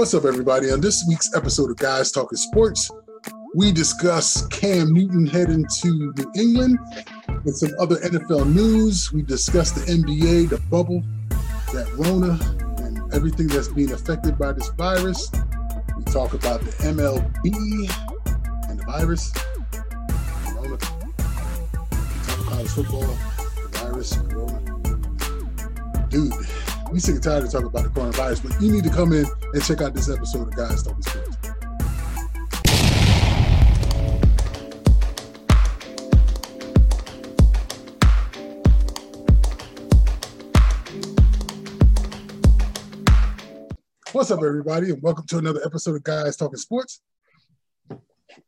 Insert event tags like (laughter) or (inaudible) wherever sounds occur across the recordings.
What's up, everybody? On this week's episode of Guys Talking Sports, we discuss Cam Newton heading to New England and some other NFL news. We discuss the NBA, the bubble, that Rona, and everything that's being affected by this virus. We talk about the MLB and the virus. Rona. We talk college football, the virus, Corona. Dude, we sick and tired of talking about the coronavirus, but you need to come in and check out this episode of Guys Talking Sports. What's up, everybody, and welcome to another episode of Guys Talking Sports.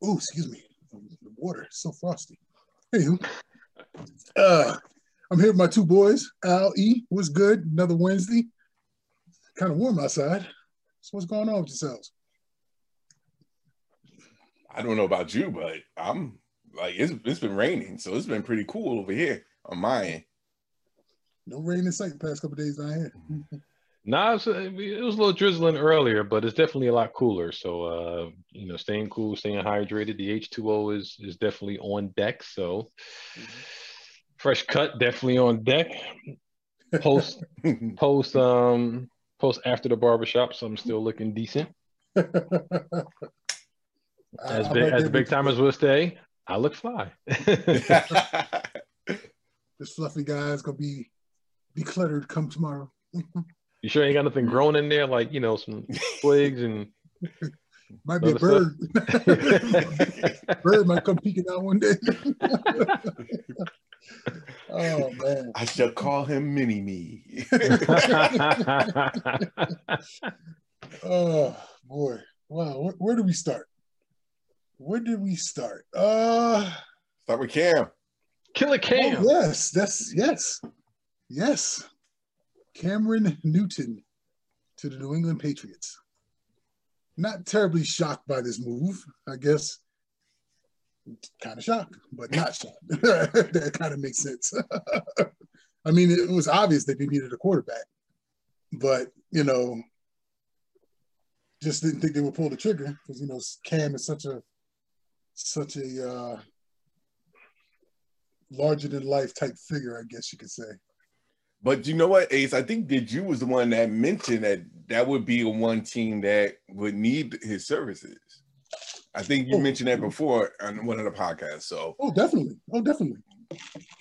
Oh, excuse me. The water is so frosty. Anywho, uh, I'm here with my two boys, Al E. What's good? Another Wednesday. Kind of warm outside. So what's going on with yourselves? I don't know about you, but I'm like it's it's been raining, so it's been pretty cool over here on my end. No rain in sight the past couple days down here. Nah, it was, it was a little drizzling earlier, but it's definitely a lot cooler. So, uh, you know, staying cool, staying hydrated. The H2O is is definitely on deck. So, fresh cut definitely on deck. Post (laughs) post um post after the barbershop, so I'm still looking decent. (laughs) As big as the big timers will stay, I look fly. (laughs) This fluffy guy is gonna be decluttered come tomorrow. you sure ain't got nothing growing in there, like you know, some twigs and Might be a bird. (laughs) bird might come peeking out one day. (laughs) oh man. I shall call him Mini Me. (laughs) Oh boy. Wow. Where, where do we start? Where did we start? Uh Start with Cam. Killer Cam. oh, yes, that's yes. Yes. Cameron Newton to the New England Patriots. Not terribly shocked by this move, I guess. Kind of shocked, but not shocked. (laughs) that kind of makes sense. (laughs) I mean, it was obvious that they needed a quarterback, but you know, just didn't think they would pull the trigger because you know Cam is such a such a uh, larger than life type figure, I guess you could say. But you know what, Ace? I think that you was the one that mentioned that that would be a one team that would need his services. I think you Oh. mentioned that before on one of the podcasts. So Oh, definitely. Oh, definitely.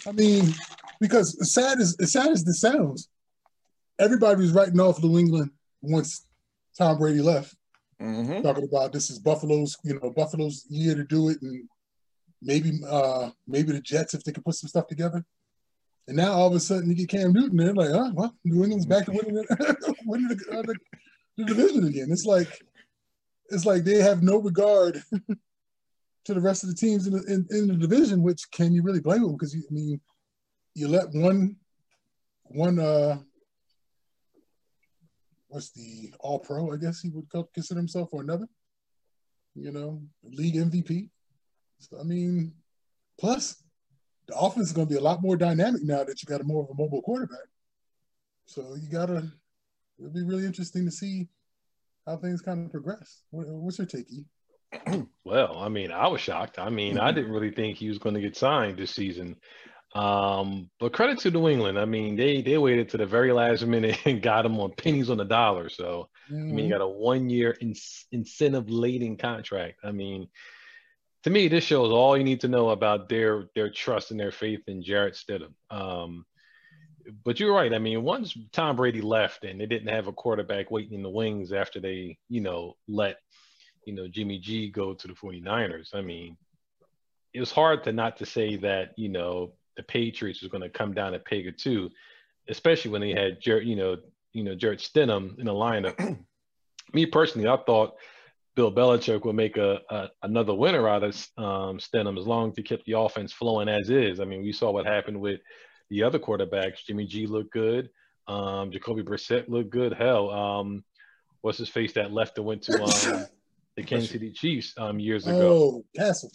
I mean, because as sad as as sad as this sounds, everybody was writing off New England once Tom Brady left, mhm. talking about this is Buffalo's, you know, Buffalo's year to do it, and maybe uh maybe the Jets if they could put some stuff together. And now all of a sudden you get Cam Newton, and they're like, oh, well, New England's back to winning, the, (laughs) winning the, uh, the, the division again. It's like it's like they have no regard (laughs) to the rest of the teams in the, in, in the division. Which can you really blame them? Because you, I mean, you let one one uh what's the All Pro? I guess he would consider himself or another. You know, league MVP. So, I mean, plus the offense is going to be a lot more dynamic now that you got a more of a mobile quarterback. So you gotta. It'll be really interesting to see how things kind of progress. What, what's your take, E? (clears throat) Well, I mean, I was shocked. I mean, I didn't really think he was going to get signed this season. Um, but credit to New England. I mean, they they waited to the very last minute (laughs) and got him on pennies on the dollar. So I mean, you got a one year in, incentive laden contract. I mean, to me, this shows all you need to know about their their trust and their faith in Jarrett Stidham. Um, but you're right. I mean, once Tom Brady left and they didn't have a quarterback waiting in the wings after they, you know, let, you know, Jimmy G go to the 49ers. I mean, it was hard to not to say that, you know, the Patriots was going to come down a peg or two, especially when they had Jarrett, you know, you know, Jarrett Stidham in the lineup. (clears throat) Me personally, I thought Bill Belichick would make a, a another winner out of um, Stidham as long as he kept the offense flowing as is. I mean, we saw what happened with the other quarterbacks. Jimmy G looked good. Um, Jacoby Brissett looked good. Hell, um, what's his face that left and went to um, (laughs) the Kansas City Chiefs um, years ago? Oh, Cassel.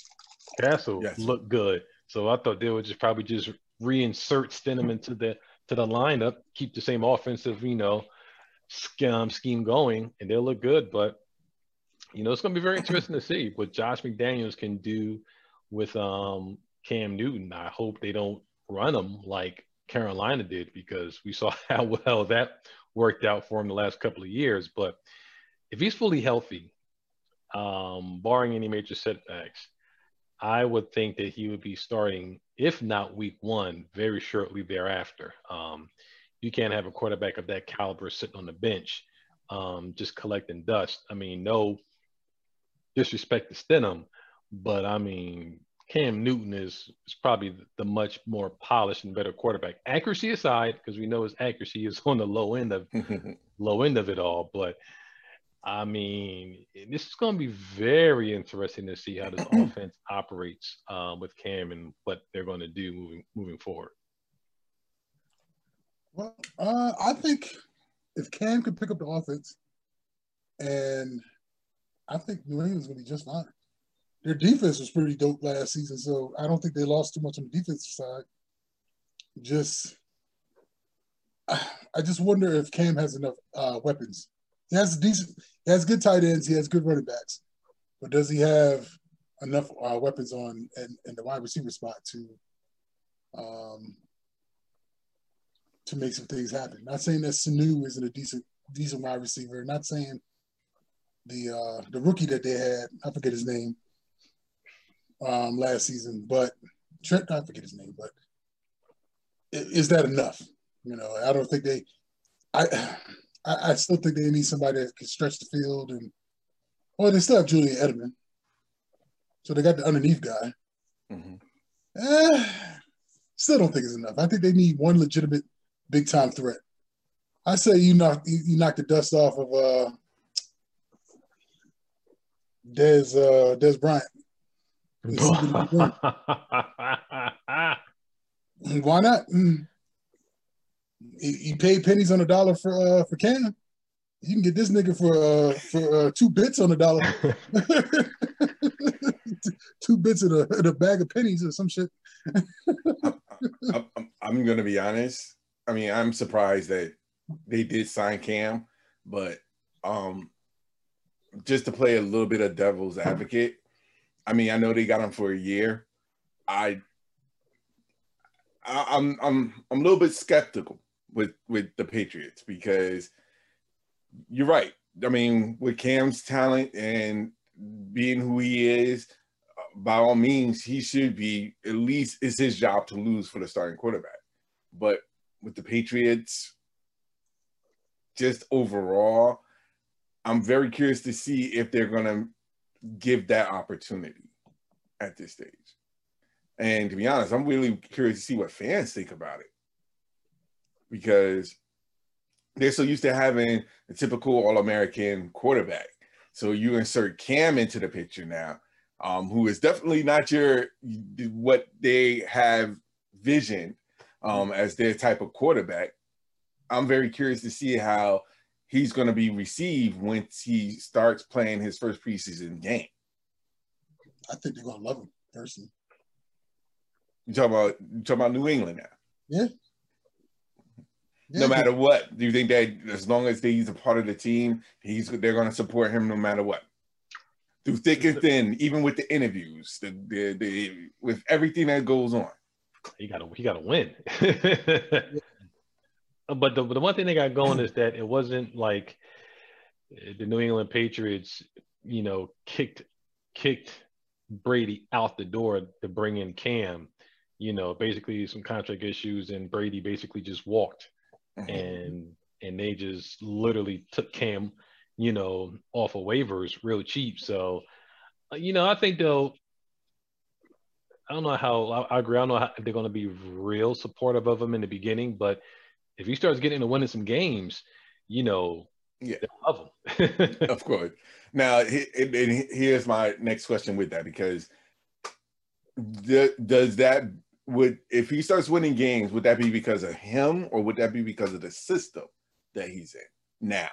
Cassel Yes. looked good. So I thought they would just probably just reinsert Stidham into the to the lineup, keep the same offensive, you know, scheme scheme going, and they'll look good. But you know, it's going to be very interesting to see what Josh McDaniels can do with um, Cam Newton. I hope they don't run him like Carolina did because we saw (laughs) how well that worked out for him the last couple of years. But if he's fully healthy, um, barring any major setbacks, I would think that he would be starting, if not week one, very shortly thereafter. Um, you can't have a quarterback of that caliber sitting on the bench um, just collecting dust. I mean, no disrespect to Stidham, but I mean, Cam Newton is, is probably the much more polished and better quarterback. Accuracy aside, because we know his accuracy is on the low end of (laughs) low end of it all. But I mean, this is going to be very interesting to see how this (clears throat) offense operates um, with Cam and what they're going to do moving moving forward. Well, uh, I think if Cam can pick up the offense, and I think New England's going to be just fine their defense was pretty dope last season, so I don't think they lost too much on the defensive side. Just, I just wonder if Cam has enough uh, weapons. He has decent, he has good tight ends, he has good running backs, but does he have enough uh, weapons on and in the wide receiver spot to, um, to make some things happen? Not saying that Sanu isn't a decent decent wide receiver. Not saying the uh, the rookie that they had, I forget his name um, last season, but Trent, I forget his name, but is that enough? You know, I don't think they. I I, still think they need somebody that can stretch the field, and well, they still have Julian Edelman, so they got the underneath guy. Mm-hmm. Eh, still don't think it's enough. I think they need one legitimate big time threat. I say you knock you knock the dust off of uh, Dez uh, Dez (laughs) Bryant. Why not? Mm. You pay pennies on a dollar for uh, for Cam. You can get this nigga for uh, for uh, two bits on a dollar. (laughs) (laughs) two bits in a, in a bag of pennies or some shit. I'm, I'm, I'm gonna be honest. I mean, I'm surprised that they did sign Cam, but um, just to play a little bit of devil's advocate, I mean, I know they got him for a year. I, I'm I'm I'm a little bit skeptical with with the Patriots because you're right. I mean, with Cam's talent and being who he is, by all means, he should be at least it's his job to lose for the starting quarterback. But with the Patriots, just overall, I'm very curious to see if they're going to give that opportunity at this stage. And to be honest, I'm really curious to see what fans think about it because they're so used to having a typical All American quarterback. So you insert Cam into the picture now, um, who is definitely not your what they have visioned um, as their type of quarterback. I'm very curious to see how he's going to be received once he starts playing his first preseason game. I think they're going to love him personally. You talk about you talk about New England now. Yeah. yeah no matter what, do you think that as long as he's a part of the team, he's they're going to support him no matter what, through thick and thin, even with the interviews, the the, the with everything that goes on. He got to he got to win. (laughs) but the, the one thing they got going is (clears throat) that it wasn't like the New England Patriots, you know, kicked kicked Brady out the door to bring in Cam. You know, basically some contract issues, and Brady basically just walked, mm-hmm. and and they just literally took Cam, you know, off of waivers real cheap. So, uh, you know, I think they'll. I don't know how I, agree. I don't know how, if they're going to be real supportive of him in the beginning, but if he starts getting into winning some games, you know, yeah, love him. (laughs) of course. Now, here's my next question with that because does that would if he starts winning games, would that be because of him or would that be because of the system that he's in now?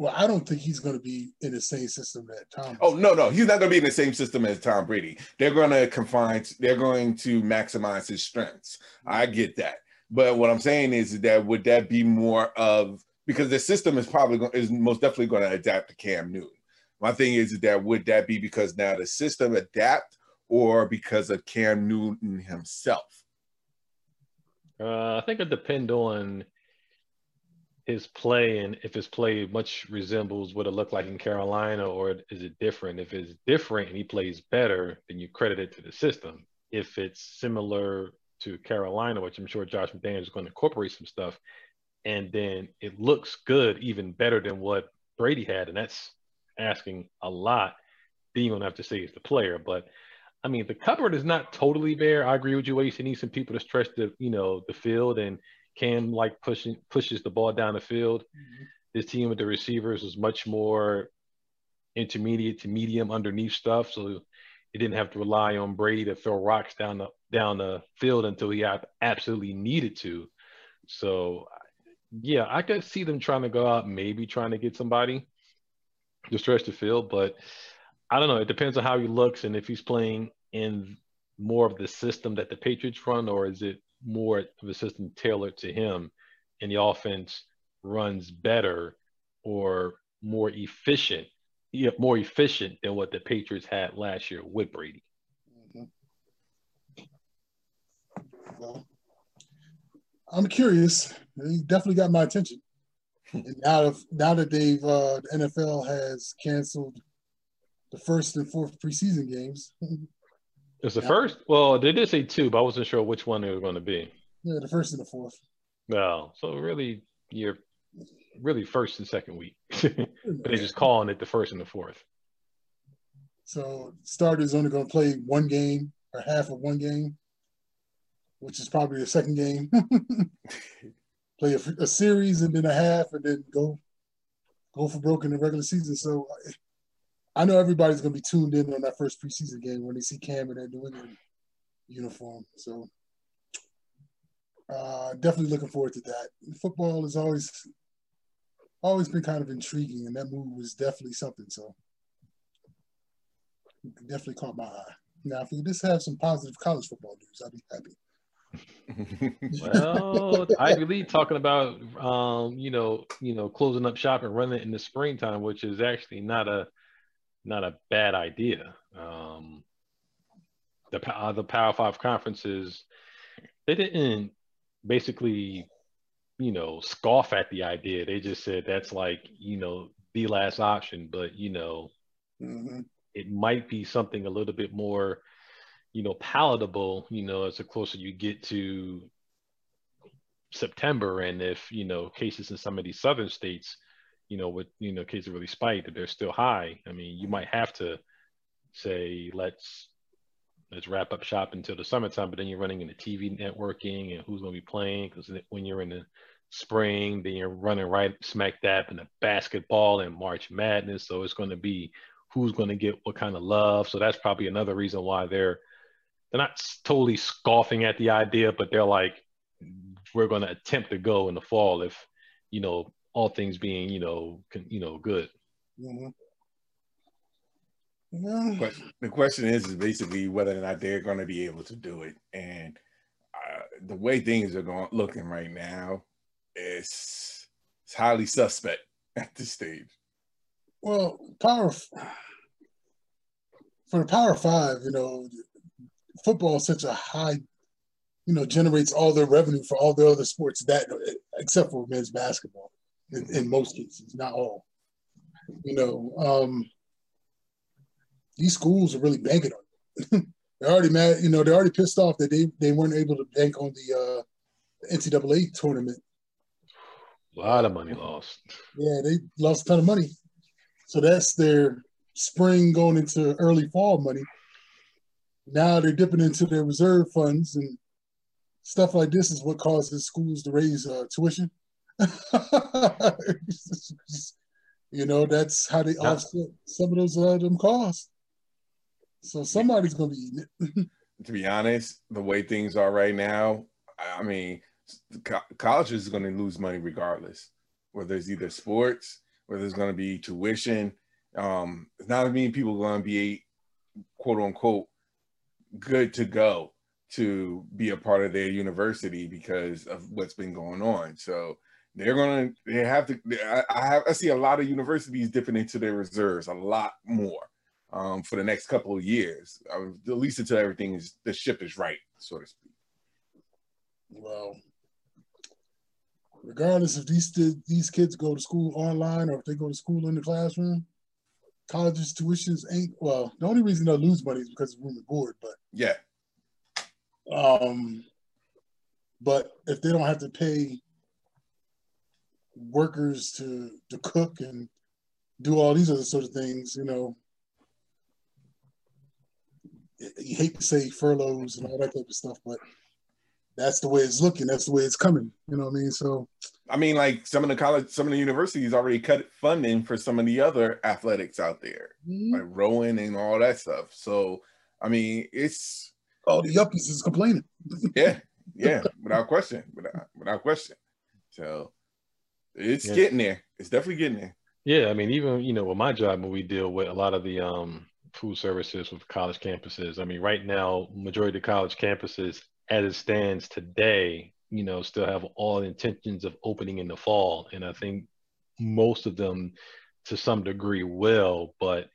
Well, I don't think he's going to be in the same system that Tom. Oh no, no, he's not going to be in the same system as Tom Brady. They're going to confine. They're going to maximize his strengths. I get that, But what I'm saying is that would that be more of because the system is probably going, is most definitely going to adapt to Cam Newton. My thing is that would that be because now the system adapt or because of Cam Newton himself? Uh, I think it depends on his play and if his play much resembles what it looked like in Carolina or is it different? If it's different and he plays better, then you credit it to the system. If it's similar to Carolina, which I'm sure Josh McDaniels is going to incorporate some stuff, and then it looks good, even better than what Brady had, and that's asking a lot. Then you don't have to say it's the player, but I mean the cupboard is not totally bare. I agree with you. Ace. You need some people to stretch the you know the field, and Cam like pushing pushes the ball down the field. Mm-hmm. This team with the receivers is much more intermediate to medium underneath stuff, so he didn't have to rely on Brady to throw rocks down the down the field until he absolutely needed to. So, yeah, I could see them trying to go out, maybe trying to get somebody to stretch the field, but I don't know. It depends on how he looks and if he's playing in more of the system that the Patriots run, or is it more of a system tailored to him, and the offense runs better or more efficient yeah, more efficient than what the Patriots had last year with Brady. I'm curious. He definitely got my attention. and now, if, now that they've uh, the NFL has canceled the first and fourth preseason games. It's the first. Well, they did say two, but I wasn't sure which one they were going to be. Yeah, the first and the fourth. No, so really, you're really first and second week, (laughs) but they're just calling it the first and the fourth. So starters only going to play one game or half of one game, which is probably the second game. (laughs) play a, a, series and then a half, and then go go for broke in the regular season. So I know everybody's going to be tuned in on that first preseason game when they see Cam in that New England uniform. So uh, definitely looking forward to that. Football is always always been kind of intriguing, and that move was definitely something. So definitely caught my eye. Now, if we just have some positive college football news, I'd be happy. (laughs) well, Ivy League talking about um, you know, you know, closing up shop and running it in the springtime, which is actually not a not a bad idea. Um, the uh, the Power Five conferences they didn't basically you know, scoff at the idea. They just said that's like, you know, the last option, but you know, mm-hmm. it might be something a little bit more, you know, palatable, you know, as the closer you get to September. And if, you know, cases in some of these southern states, you know, with, you know, cases really spiked, that they're still high. I mean, you might have to say, let's let's wrap up shop until the summertime, but then you're running into TV networking and who's going to be playing because when you're in the spring, then you're running right smack dab in the basketball and March Madness. So it's going to be who's going to get what kind of love. So that's probably another reason why they're they're not totally scoffing at the idea, but they're like, we're going to attempt to go in the fall if you know all things being you know con, you know good. Mm-hmm. The question is, is basically whether or not they're going to be able to do it, and uh, the way things are going looking right now, it's, it's highly suspect at this stage. Well, power for the power five, you know, football is such a high, you know, generates all their revenue for all the other sports that except for men's basketball in, in most cases, not all. You know, um, these schools are really banking on it. (laughs) they're already mad, you know, they're already pissed off that they, they weren't able to bank on the uh, NCAA tournament a lot of money lost. Yeah, they lost a ton of money. So that's their spring going into early fall money. Now they're dipping into their reserve funds and stuff like this is what causes schools to raise uh, tuition. (laughs) you know, that's how they offset some of those uh, them costs. So somebody's going to be eating it. (laughs) to be honest, the way things are right now, I mean, college is going to lose money regardless, whether it's either sports, whether it's going to be tuition. Um, it's not many people going to be quote unquote good to go to be a part of their university because of what's been going on. So they're gonna they have to. I, I have I see a lot of universities dipping into their reserves a lot more um, for the next couple of years, at least until everything is the ship is right, so to speak. Well, regardless if these these kids go to school online or if they go to school in the classroom, college's tuitions ain't well. The only reason they'll lose money is because of room and board, but yeah. Um, but if they don't have to pay workers to to cook and do all these other sort of things, you know, you hate to say furloughs and all that type of stuff, but that's the way it's looking. That's the way it's coming. You know what I mean? So, I mean, like some of the college, some of the universities already cut funding for some of the other athletics out there, mm-hmm. like rowing and all that stuff. So, I mean, it's oh, the yuppies is complaining. yeah, (laughs) yeah, without question, without, without question. So, it's yeah. getting there. It's definitely getting there. Yeah, I mean, even you know, with my job, when we deal with a lot of the um food services with college campuses. I mean, right now, majority of college campuses, as it stands today, you know, still have all intentions of opening in the fall, and I think most of them, to some degree, will. But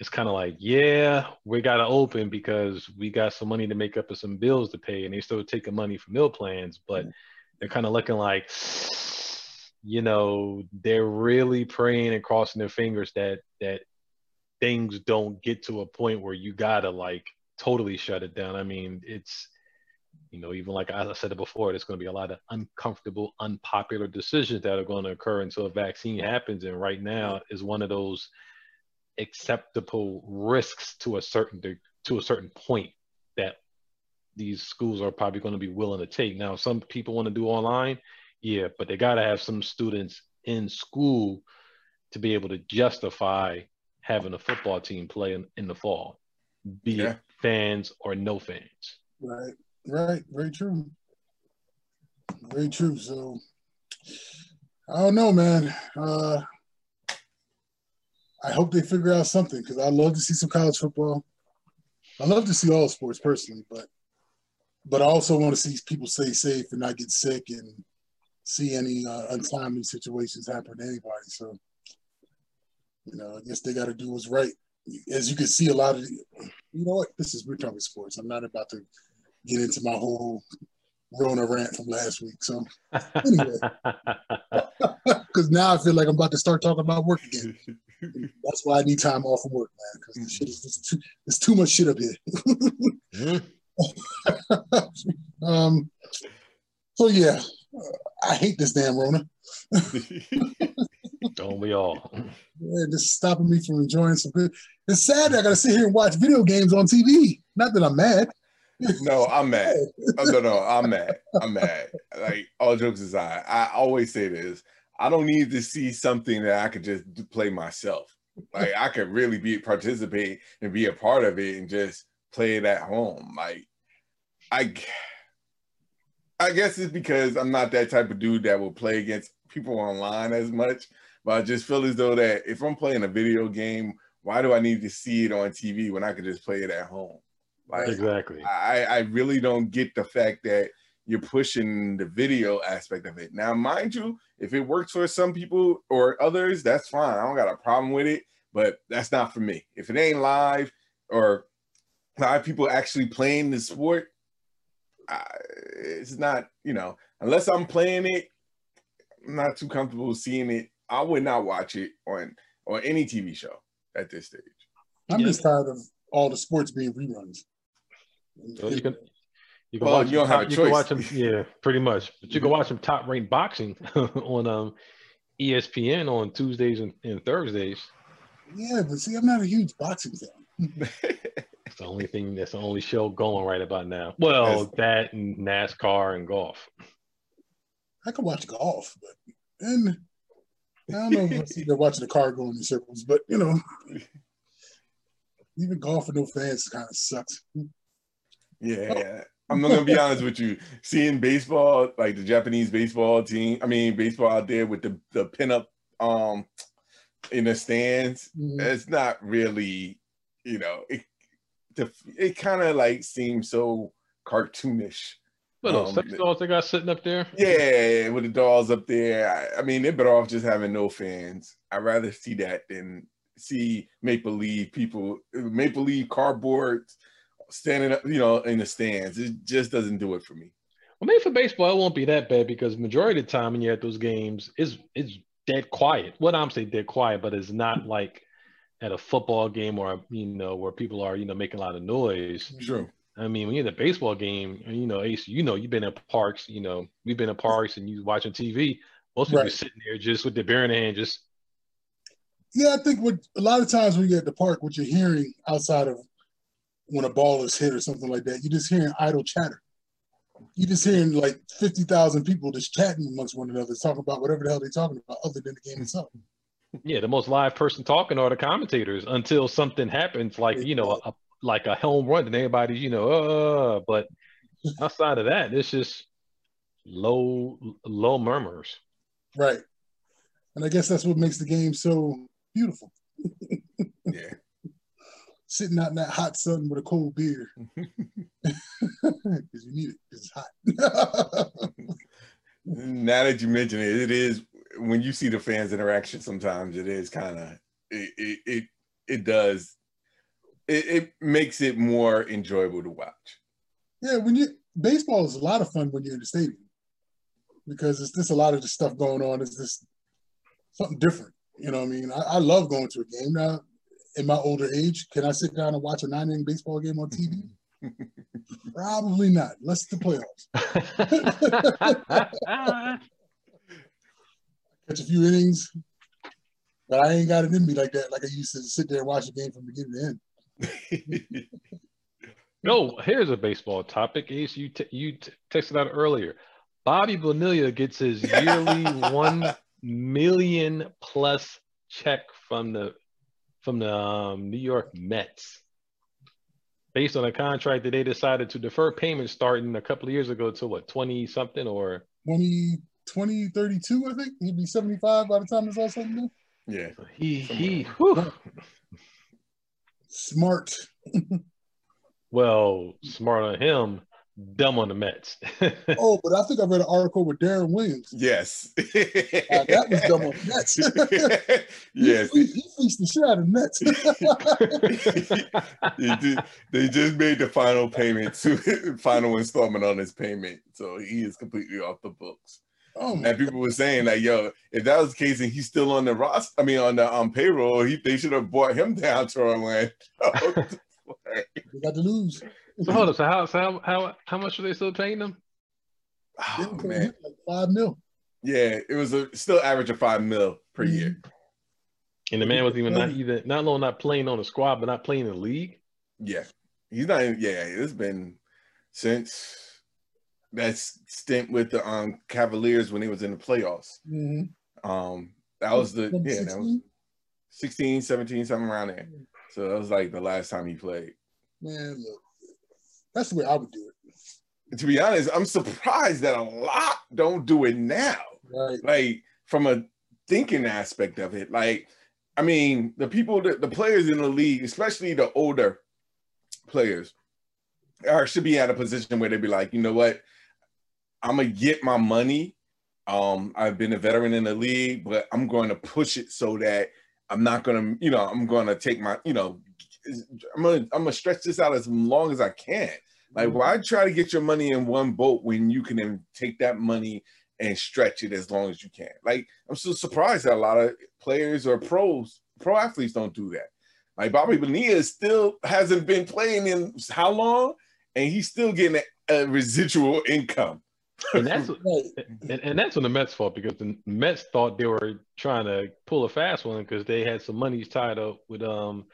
it's kind of like, yeah, we got to open because we got some money to make up for some bills to pay, and they still taking money from meal plans, but they're kind of looking like you know they're really praying and crossing their fingers that that things don't get to a point where you gotta like totally shut it down. I mean, it's you know, even like I said before, there's going to be a lot of uncomfortable, unpopular decisions that are going to occur until a vaccine happens. And right now is one of those acceptable risks to a certain to a certain point that these schools are probably going to be willing to take. Now, some people want to do online, yeah, but they got to have some students in school to be able to justify having a football team play in, in the fall, be yeah. it fans or no fans. Right, right, very true. Very true. So I don't know, man. Uh, I hope they figure out something because I love to see some college football. I love to see all sports personally, but but I also want to see people stay safe and not get sick and see any uh, untimely situations happen to anybody. So you know, I guess they got to do what's right. As you can see, a lot of, you know what, this is, we're talking sports. I'm not about to get into my whole Rona rant from last week. So, (laughs) anyway, (laughs) because now I feel like I'm about to start talking about work again. That's why I need time off from work, man, because shit is too, there's too much shit up here. (laughs) um, so, yeah, I hate this damn Rona. Don't we all? Yeah, just stopping me from enjoying some good. It's sad that I got to sit here and watch video games on TV. Not that I'm mad. No, I'm mad. Oh, no, no, I'm mad. I'm mad. Like all jokes aside, I always say this: I don't need to see something that I could just play myself. Like I could really be participate and be a part of it and just play it at home. Like I, I guess it's because I'm not that type of dude that will play against people online as much. But I just feel as though that if I'm playing a video game, why do I need to see it on TV when I could just play it at home? Like, exactly. I, I really don't get the fact that you're pushing the video aspect of it. Now, mind you, if it works for some people or others, that's fine. I don't got a problem with it, but that's not for me. If it ain't live or live people actually playing the sport, I, it's not, you know, unless I'm playing it, I'm not too comfortable seeing it I would not watch it on on any TV show at this stage. I'm yeah. just tired of all the sports being reruns. So you can you can well, watch you don't have a you choice. Can watch them, yeah, pretty much. But you can watch them top ranked boxing (laughs) on um ESPN on Tuesdays and, and, Thursdays. Yeah, but see, I'm not a huge boxing fan. (laughs) it's the only thing that's the only show going right about now. Well, that's, that and NASCAR and golf. I could watch golf, but and I don't know if they're watching the car going in circles, but you know, even golf with no fans kind of sucks. Yeah, I'm not gonna be honest with you. Seeing baseball, like the Japanese baseball team, I mean baseball out there with the the pinup um in the stands, mm-hmm. it's not really, you know, it it kind of like seems so cartoonish. What those um, sex dolls they got sitting up there? Yeah, with the dolls up there. I, I mean, they're better off just having no fans. I'd rather see that than see Maple Leaf people, Maple Leaf cardboard standing up, you know, in the stands. It just doesn't do it for me. Well, maybe for baseball, it won't be that bad because majority of the time when you're at those games, it's it's dead quiet. What I'm saying dead quiet, but it's not like at a football game or you know where people are you know making a lot of noise. Sure. I mean, when you're at a baseball game, you know, Ace, you know, you've been in parks, you know, we've been in parks and you watching TV. Most people right. sitting there just with their beer in their hand, just. Yeah, I think what a lot of times when you're at the park, what you're hearing outside of when a ball is hit or something like that, you're just hearing idle chatter. You're just hearing like 50,000 people just chatting amongst one another, talking about whatever the hell they're talking about other than the game itself. Yeah, the most live person talking are the commentators until something happens, like, you know, a, like a home run, and everybody's, you know, uh, but outside of that, it's just low, low murmurs. Right. And I guess that's what makes the game so beautiful. (laughs) yeah. Sitting out in that hot sun with a cold beer. (laughs) (laughs) Because you need it, it's hot. (laughs) now that you mention it, it is when you see the fans interaction sometimes it is kind of it, it, it it does it, it makes it more enjoyable to watch. Yeah, when you baseball is a lot of fun when you're in the stadium because it's just a lot of the stuff going on. It's just something different. You know what I mean? I, I love going to a game now. In my older age, can I sit down and watch a nine inning baseball game on TV? (laughs) Probably not, unless the playoffs. (laughs) Catch a few innings, but I ain't got it in me like that. Like I used to sit there and watch the game from beginning to end. (laughs) no, here's a baseball topic. Ace, you t- you t- texted out earlier. Bobby Bonilla gets his yearly one million plus check from the from the um, New York Mets, based on a contract that they decided to defer payments starting a couple of years ago to what twenty something or 20, 2032, I think he'd be seventy five by the time it's all said and done. Yeah, he he. Whew smart. (laughs) well, smart on him, dumb on the Mets. (laughs) oh, but I think I read an article with Deron Williams. Yes. uh, that was dumb on the Mets. (laughs) yes. He, he, feast the shit out of the Mets. (laughs) they just made the final payment to final installment on his payment. So he is completely off the books. Oh and people were saying that, yo, if that was the case and he's still on the roster, I mean, on the um, payroll, he, they should have brought him down to Orlando. they got to lose. So hold on. So how, so how, how, how much are they still paying them? Oh, man. Like five mil. Yeah, it was a still average of five mil per mm-hmm. year. And the man was even not even not only not playing on the squad, but not playing in the league. Yeah, he's not. Yeah, it's been since that stint with the um, Cavaliers when he was in the playoffs. Mm-hmm. Um, that was the yeah, that was 16, 17, something around there. So that was like the last time he played. Man, look, that's the way I would do it. To be honest, I'm surprised that a lot don't do it now. Right. Like from a thinking aspect of it. Like, I mean, the people that the players in the league, especially the older players, are should be at a position where they'd be like, you know what, I'm gonna get my money. Um, I've been a veteran in the league, but I'm going to push it so that I'm not gonna, you know, I'm gonna take my, you know, I'm gonna I'm gonna stretch this out as long as I can. Like, why try to get your money in one boat when you can take that money and stretch it as long as you can? Like, I'm so surprised that a lot of players or pros, pro athletes don't do that. Like Bobby Bonilla still hasn't been playing in how long, and he's still getting a, a residual income and that's and, and, that's on the Mets' fault because the Mets thought they were trying to pull a fast one because they had some monies tied up with um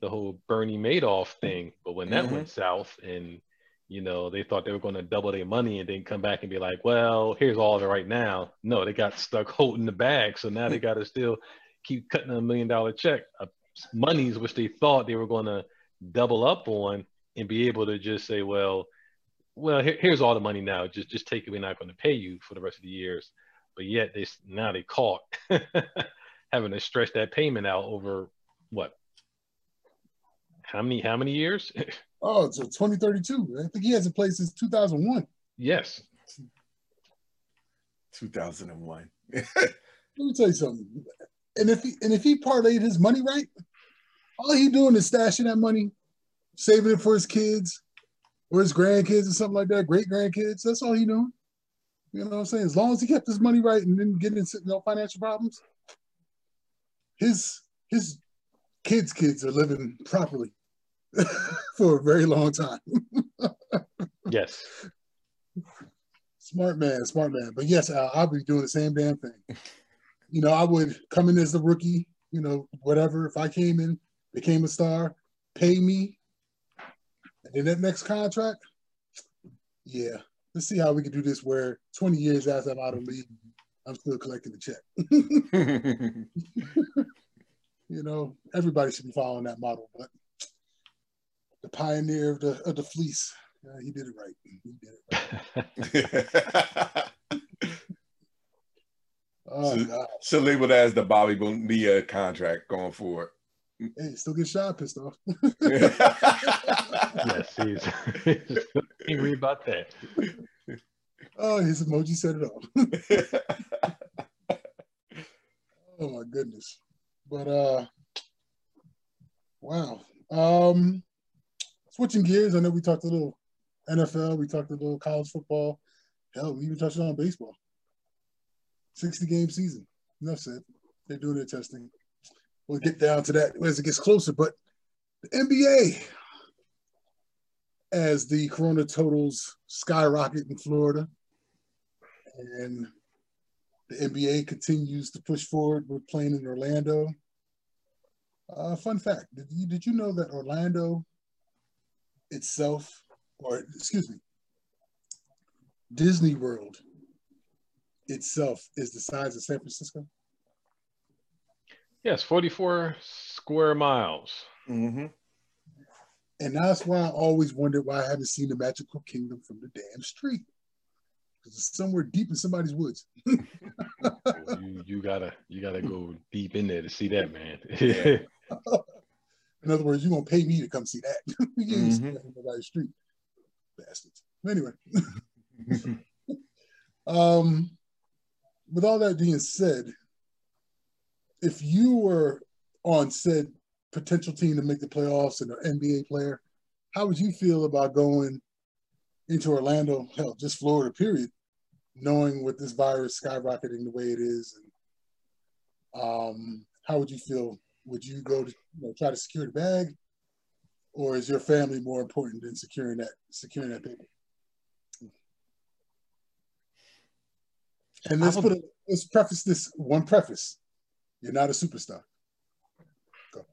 the whole Bernie Madoff thing. But when that mm-hmm. went south and you know they thought they were going to double their money and then come back and be like, well, here's all of it right now. No, they got stuck (laughs) holding the bag, so now they got to still keep cutting a million dollar check of monies which they thought they were going to double up on and be able to just say, well well, here, here's all the money now. Just just take it. We're not going to pay you for the rest of the years. But yet they now they caught (laughs) having to stretch that payment out over what How many how many years? (laughs) oh, it's 2032. I think he hasn't played since 2001. Yes. 2001. Let me tell you something. And if he and if he parlayed his money right, all he doing is stashing that money, saving it for his kids or his grandkids or something like that, great grandkids. That's all he doing. You know what I'm saying? As long as he kept his money right and didn't get into no financial problems, his his kids' kids are living properly (laughs) for a very long time. yes. Smart man, smart man. But yes, I'll, I'll be doing the same damn thing. You know, I would come in as the rookie, you know, whatever. If I came in, became a star, pay me, and then that next contract, yeah, let's see how we can do this where 20 years after I'm out of league, I'm still collecting the check. (laughs) (laughs) you know, everybody should be following that model, but the pioneer of the of the fleece, uh, he did it right. He did it right. (laughs) oh, so, God. so labeled as the Bobby Bonilla contract going forward. Hey, still get shot pissed off. (laughs) yes, he's, he's angry about that. Oh, his emoji said it all. (laughs) oh my goodness. But uh wow. Um switching gears, I know we talked a little NFL, we talked a little college football. Hell, we even touched on baseball. 60 game season. Enough said. They're doing their testing. We'll get down to that as it gets closer. But the NBA, as the corona totals skyrocket in Florida, and the NBA continues to push forward. We're playing in Orlando. Uh, fun fact: Did you did you know that Orlando itself, or excuse me, Disney World itself is the size of San Francisco? Yes, 44 square miles. Mm-hmm. And that's why I always wondered why I haven't seen the Magical Kingdom from the damn street. Because it's somewhere deep in somebody's woods. (laughs) you, you gotta you gotta go deep in there to see that, man. (laughs) (laughs) in other words, you're gonna pay me to come see that. (laughs) you ain't mm-hmm. see nobody's street. Bastards. Anyway. (laughs) um with all that being said, if you were on said potential team to make the playoffs and an NBA player, how would you feel about going into Orlando, hell, just Florida, period, knowing with this virus skyrocketing the way it is? And, um, how would you feel? Would you go to you know, try to secure the bag, or is your family more important than securing that securing that paper? And let's put a, let's preface this one preface. You're not a superstar. Go.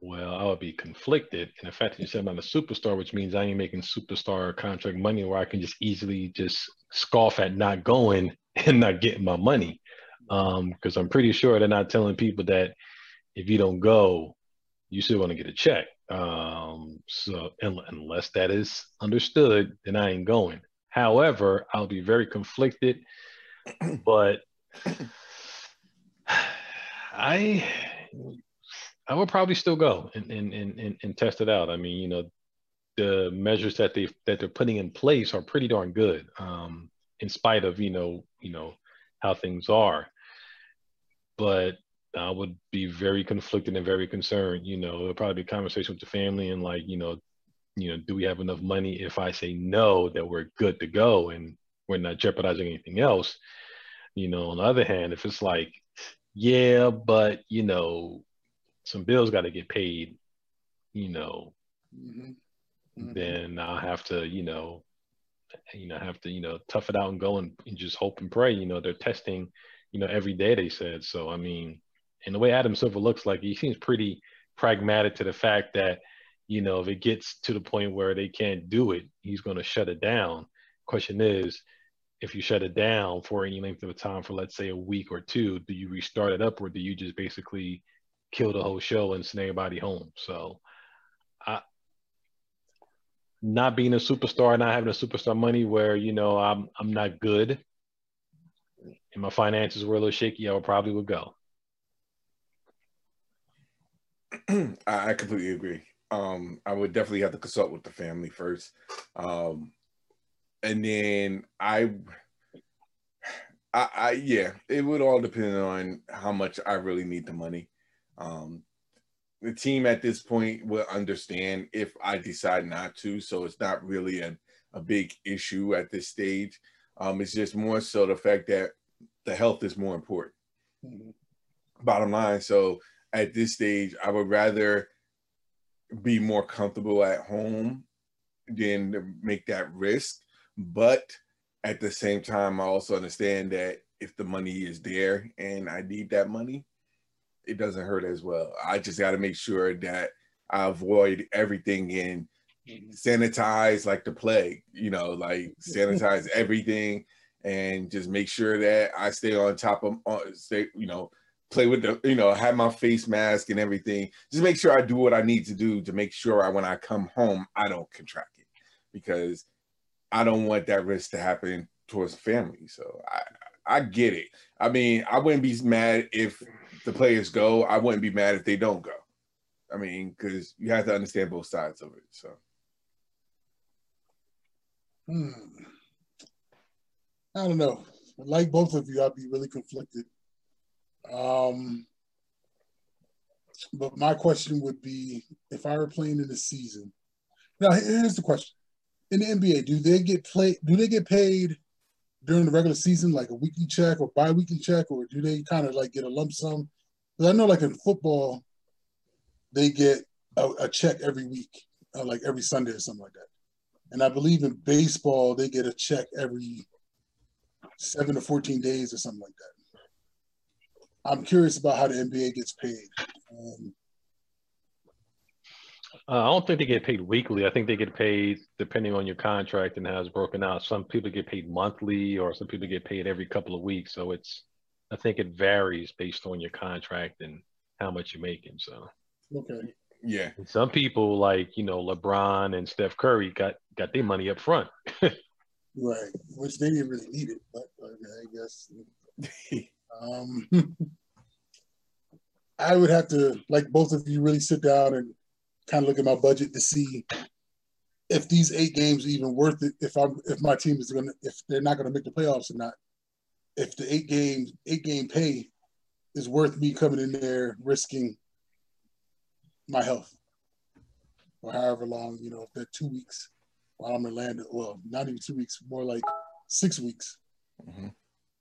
Well, I would be conflicted. And the fact that you said I'm not a superstar, which means I ain't making superstar contract money where I can just easily just scoff at not going and not getting my money. Because um, I'm pretty sure they're not telling people that if you don't go, you still want to get a check. Um, so unless that is understood, then I ain't going. However, I'll be very conflicted, (clears throat) but I I would probably still go and, and and and test it out. I mean, you know, the measures that they that they're putting in place are pretty darn good, um, in spite of you know you know how things are. But I would be very conflicted and very concerned. You know, it'll probably be a conversation with the family and like, you know, you know, do we have enough money if I say no that we're good to go and we're not jeopardizing anything else? You know, on the other hand, if it's like, yeah, but you know, some bills got to get paid, you know, mm-hmm. Mm-hmm. then I'll have to, you know, you know, have to, you know, tough it out and go and, and just hope and pray. You know, they're testing, you know, every day. They said so. I mean, and the way Adam Silver looks like, he seems pretty pragmatic to the fact that, you know, if it gets to the point where they can't do it, he's going to shut it down. Question is, if you shut it down for any length of time for let's say a week or two do you restart it up or do you just basically kill the whole show and send everybody home so not being a superstar not having a superstar money where you know i'm i'm not good and my finances were a little shaky i probably would go (clears throat) I, I completely agree. Um, I would definitely have to consult with the family first, um, and then I, I, I, yeah, it would all depend on how much I really need the money. Um, the team at this point will understand if I decide not to, so it's not really a, a big issue at this stage. Um, it's just more so the fact that the health is more important. Mm-hmm. Bottom line. So at this stage, I would rather be more comfortable at home than make that risk. But at the same time, I also understand that if the money is there and I need that money, it doesn't hurt as well. I just got to make sure that I avoid everything and mm-hmm. sanitize like the plague, you know, like (laughs) sanitize everything and just make sure that I stay on top of, stay, you know, play with the, you know, have my face mask and everything. Just make sure I do what I need to do to make sure I, when I come home, I don't contract it because I don't want that risk to happen towards family. So I, I get it. I mean, I wouldn't be mad if the players go. I wouldn't be mad if they don't go. I mean, because you have to understand both sides of it. So. Hmm. I don't know. Like both of you, I'd be really conflicted. Um, but my question would be if I were playing in the season. Now here's the question. In the NBA, do they get play do they get paid during the regular season like a weekly check or bi-weekly check or do they kind of like get a lump sum? I know like in football, they get a, a check every week, uh, like every Sunday or something like that. And I believe in baseball, they get a check every seven to 14 days or something like that. I'm curious about how the NBA gets paid. Um, uh, I don't think they get paid weekly. I think they get paid depending on your contract and how it's broken out. Some people get paid monthly, or some people get paid every couple of weeks. So it's, I think it varies based on your contract and how much you're making. So, okay, yeah. And some people like you know LeBron and Steph Curry got got their money up front. (laughs) Right, which they didn't really need it, but I guess. (laughs) um, (laughs) I would have to, like both of you, really sit down and kind of look at my budget to see if these eight games are even worth it. If I'm, if my team is gonna, if they're not gonna make the playoffs or not. If the eight game eight game pay is worth me coming in there risking my health or however long, you know, if they're two weeks while I'm in Orlando. Well, not even two weeks, more like six weeks, mm-hmm.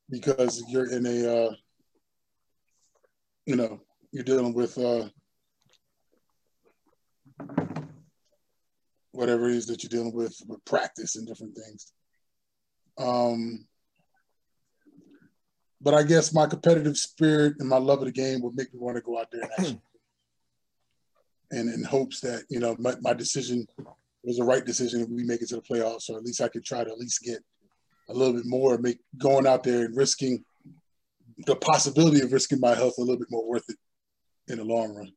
because you're in a, uh, you know, you're dealing with uh, whatever it is that you're dealing with with practice and different things. Um, but I guess my competitive spirit and my love of the game would make me want to go out there and actually, (clears throat) and in hopes that you know my, my decision was the right decision if we make it to the playoffs, or at least I could try to at least get a little bit more, make going out there and risking the possibility of risking my health a little bit more worth it in the long run.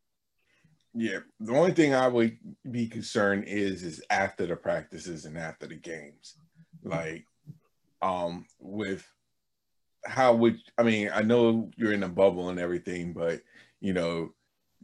Yeah, the only thing I would be concerned is is after the practices and after the games, like um with how would I mean I know you're in a bubble and everything, but you know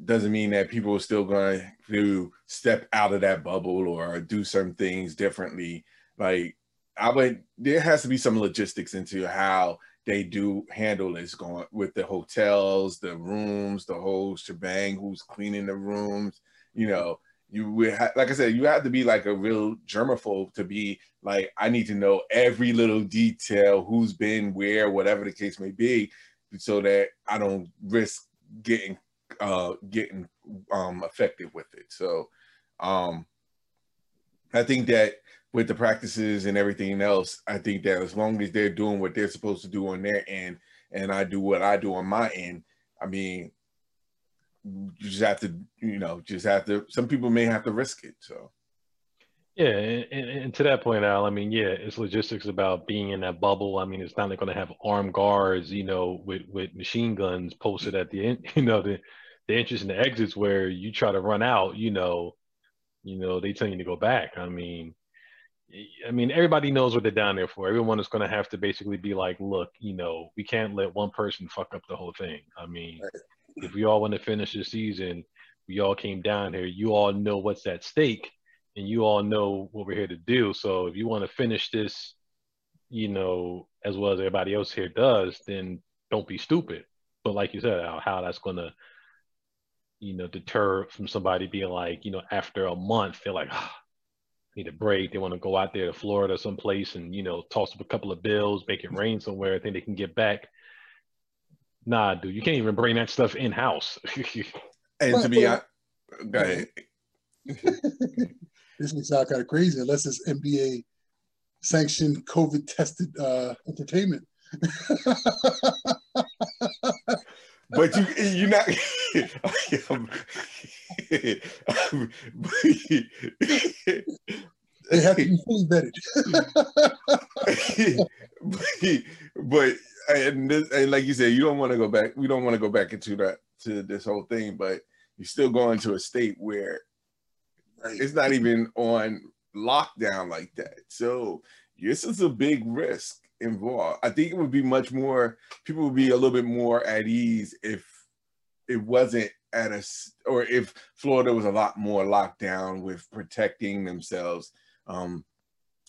doesn't mean that people are still going to step out of that bubble or do certain things differently. Like I would, there has to be some logistics into how they do handle this going with the hotels, the rooms, the whole shebang, who's cleaning the rooms, you know, you would ha- like I said, you have to be like a real germaphobe to be like, I need to know every little detail, who's been where, whatever the case may be, so that I don't risk getting uh, getting um, effective with it. So um, I think that with the practices and everything else, I think that as long as they're doing what they're supposed to do on their end, and I do what I do on my end, I mean, you just have to, you know, just have to. Some people may have to risk it. So. Yeah, and, and, to that point, Al, I mean, yeah, it's logistics about being in that bubble. I mean, it's not like going to have armed guards, you know, with with machine guns posted at the end, (laughs) you know, the the entrance and the exits where you try to run out, you know, you know, they tell you to go back. I mean, I mean, everybody knows what they're down there for. Everyone is going to have to basically be like, look, you know, we can't let one person fuck up the whole thing. I mean, if we all want to finish the season, we all came down here. You all know what's at stake, and you all know what we're here to do. So if you want to finish this, you know, as well as everybody else here does, then don't be stupid. But like you said, how, that's to, you know, deter from somebody being like, you know, after a month, they're like, oh, need a break. They want to go out there to Florida someplace and, you know, toss up a couple of bills, make it rain somewhere. Think they can get back. Nah, dude, you can't even bring that stuff in house. and (laughs) to be honest, go ahead. (laughs) this may sound kind of crazy unless it's NBA sanctioned COVID tested uh, entertainment. (laughs) but you you're not they have to be fully vetted. but and, this, and like you said, you don't want to go back. We don't want to go back into that to this whole thing, but you're still going to a state where right. it's not even on lockdown like that. So this is a big risk involved. I think it would be much more. People would be a little bit more at ease if it wasn't at a or if Florida was a lot more locked down with protecting themselves. Um,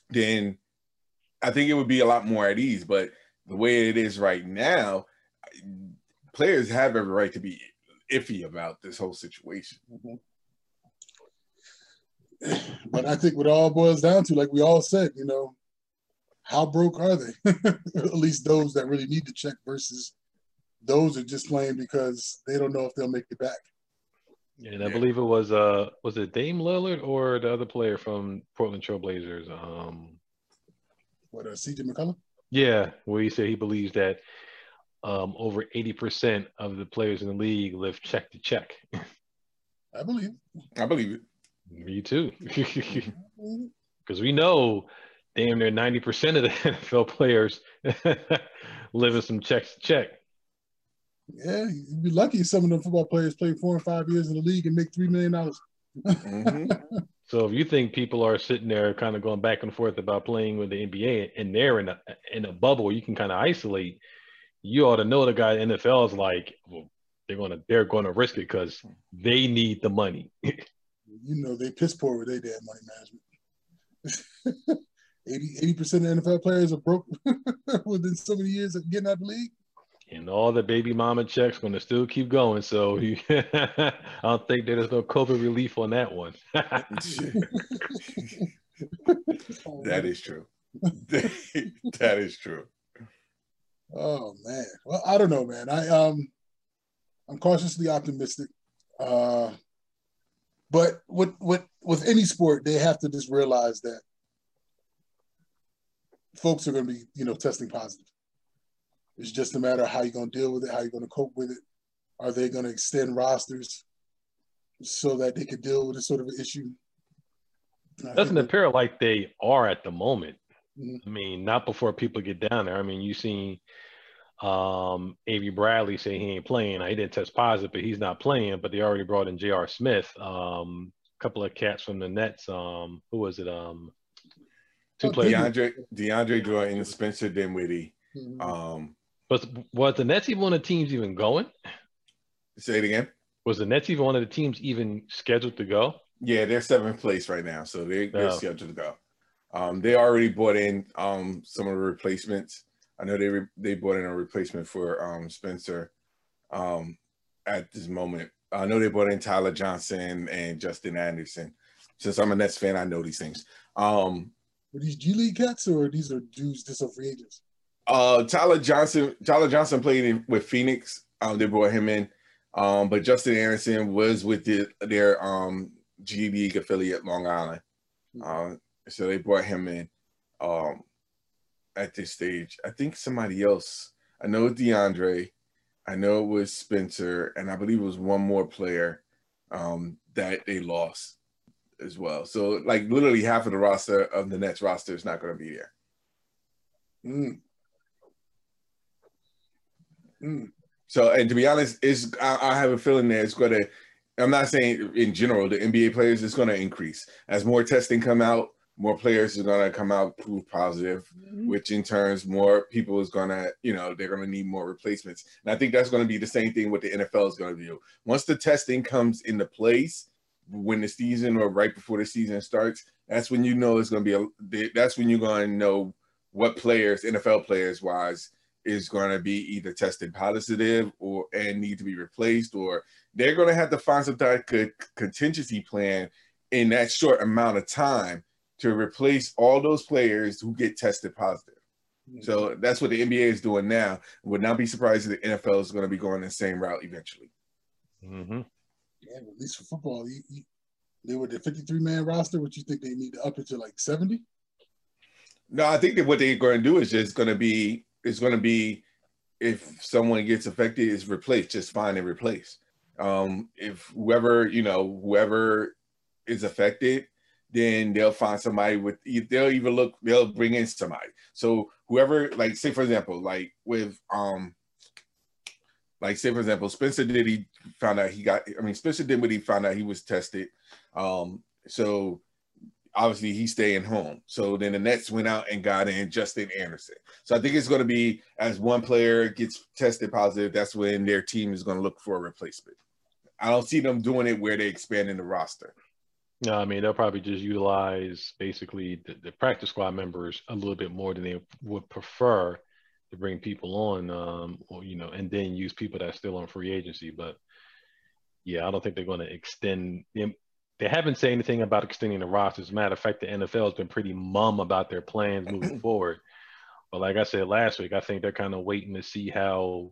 then I think it would be a lot more at ease. But the way it is right now, players have every right to be iffy about this whole situation. Mm-hmm. (clears throat) But I think what it all boils down to, like we all said, you know, how broke are they? (laughs) At least those that really need to check versus those are just playing because they don't know if they'll make it back. Yeah, and I believe it was uh was it Dame Lillard or the other player from Portland Trailblazers? Um what uh CJ McCollum? Yeah, where he said he believes that um over 80% of the players in the league live check to check. I believe. I believe it. Me too. Because we know damn near 90% of the (laughs) NFL players (laughs) live in some checks to check. Yeah, you'd be lucky some of them football players play four or five years in the league and make three million dollars. mm-hmm. (laughs) So if you think people are sitting there kind of going back and forth about playing with the NBA and they're in a in a bubble you can kind of isolate, you ought to know the guy in the NFL is like, well, they're gonna they're gonna risk it because they need the money. (laughs) you know they piss poor with their damn money management. (laughs) 80 percent of NFL players are broke within so many years of getting out of the league and all the baby mama checks going to still keep going. So (laughs) I don't think there's no COVID relief on that one. (laughs) that is true. (laughs) that is true. Oh man. Well, I don't know, man. I um, I'm cautiously optimistic. Uh, but with with with any sport, they have to just realize that folks are going to be, you know, testing positive. It's just a matter of how you're going to deal with it, how you're going to cope with it. Are they going to extend rosters so that they could deal with this sort of issue? Doesn't appear like they are at the moment. Mm-hmm. I mean, not before people get down there. I mean, you've seen um Avery Bradley say he ain't playing. He didn't test positive, but he's not playing. But they already brought in J.R. Smith, um, a couple of cats from the Nets. Um, who was it? Um, two oh, players. DeAndre DeAndre Jordan, Spencer Dinwiddie. Mm-hmm. Um, was was the Nets even one of the teams even going? Say it again. Was the Nets even one of the teams even scheduled to go? Yeah, they're seventh place right now, so they, they're oh. scheduled to go. Um, they already bought in um, some of the replacements. I know they re- they bought in a replacement for um, Spencer um, at this moment. I know they bought in Tyler Johnson and Justin Anderson. Since I'm a Nets fan, I know these things. Um, Are these G League cats or these are dudes just are free agents? Uh, Tyler Johnson. Tyler Johnson played in, with Phoenix. Um, they brought him in. Um, but Justin Anderson was with the, their um, G League affiliate, Long Island. Um, so they brought him in um, at this stage. I think somebody else. I know DeAndre. I know it was Spencer, and I believe it was one more player um, that they lost as well. So, like, literally half of the roster of the Nets roster is not going to be there. Mm. Mm. So, and to be honest, it's I, I have a feeling that it's going to. I'm not saying in general the NBA players is going to increase as more testing come out. more players are going to come out prove positive, mm-hmm. which in turns more people is going to, you know, they're going to need more replacements. And I think that's going to be the same thing what the NFL is going to do. Once the testing comes into place, when the season or right before the season starts, that's when you know it's going to be a. That's when you're going to know what players, NFL players wise, is going to be either tested positive or and need to be replaced, or they're going to have to find some type of contingency plan in that short amount of time to replace all those players who get tested positive. Mm-hmm. So that's what the NBA is doing now. Would not be surprised if the NFL is going to be going the same route eventually. Mm-hmm. Yeah, at least for football, you, you, they were the 53 man roster. What you think they need to up it to like 70? No, I think that what they're going to do is just going to be it's going to be if someone gets affected, is replaced, just find and replace. Um, if whoever you know, whoever is affected, then they'll find somebody with they'll even look they'll bring in somebody so whoever like say for example like with um like say for example spencer Dinwiddie found out he got i mean spencer did what he found out he was tested um so obviously he's staying home so then the nets went out and got in justin anderson so i think it's going to be as one player gets tested positive that's when their team is going to look for a replacement i don't see them doing it where they expand in the roster no, I mean they'll probably just utilize basically the, the, practice squad members a little bit more than they would prefer to bring people on, um, or you know, and then use people that's still on free agency. But yeah, I don't think they're going to extend. They haven't said anything about extending the roster. As a matter of fact, the NFL has been pretty mum about their plans (clears throat) moving forward. But like I said last week, I think they're kind of waiting to see how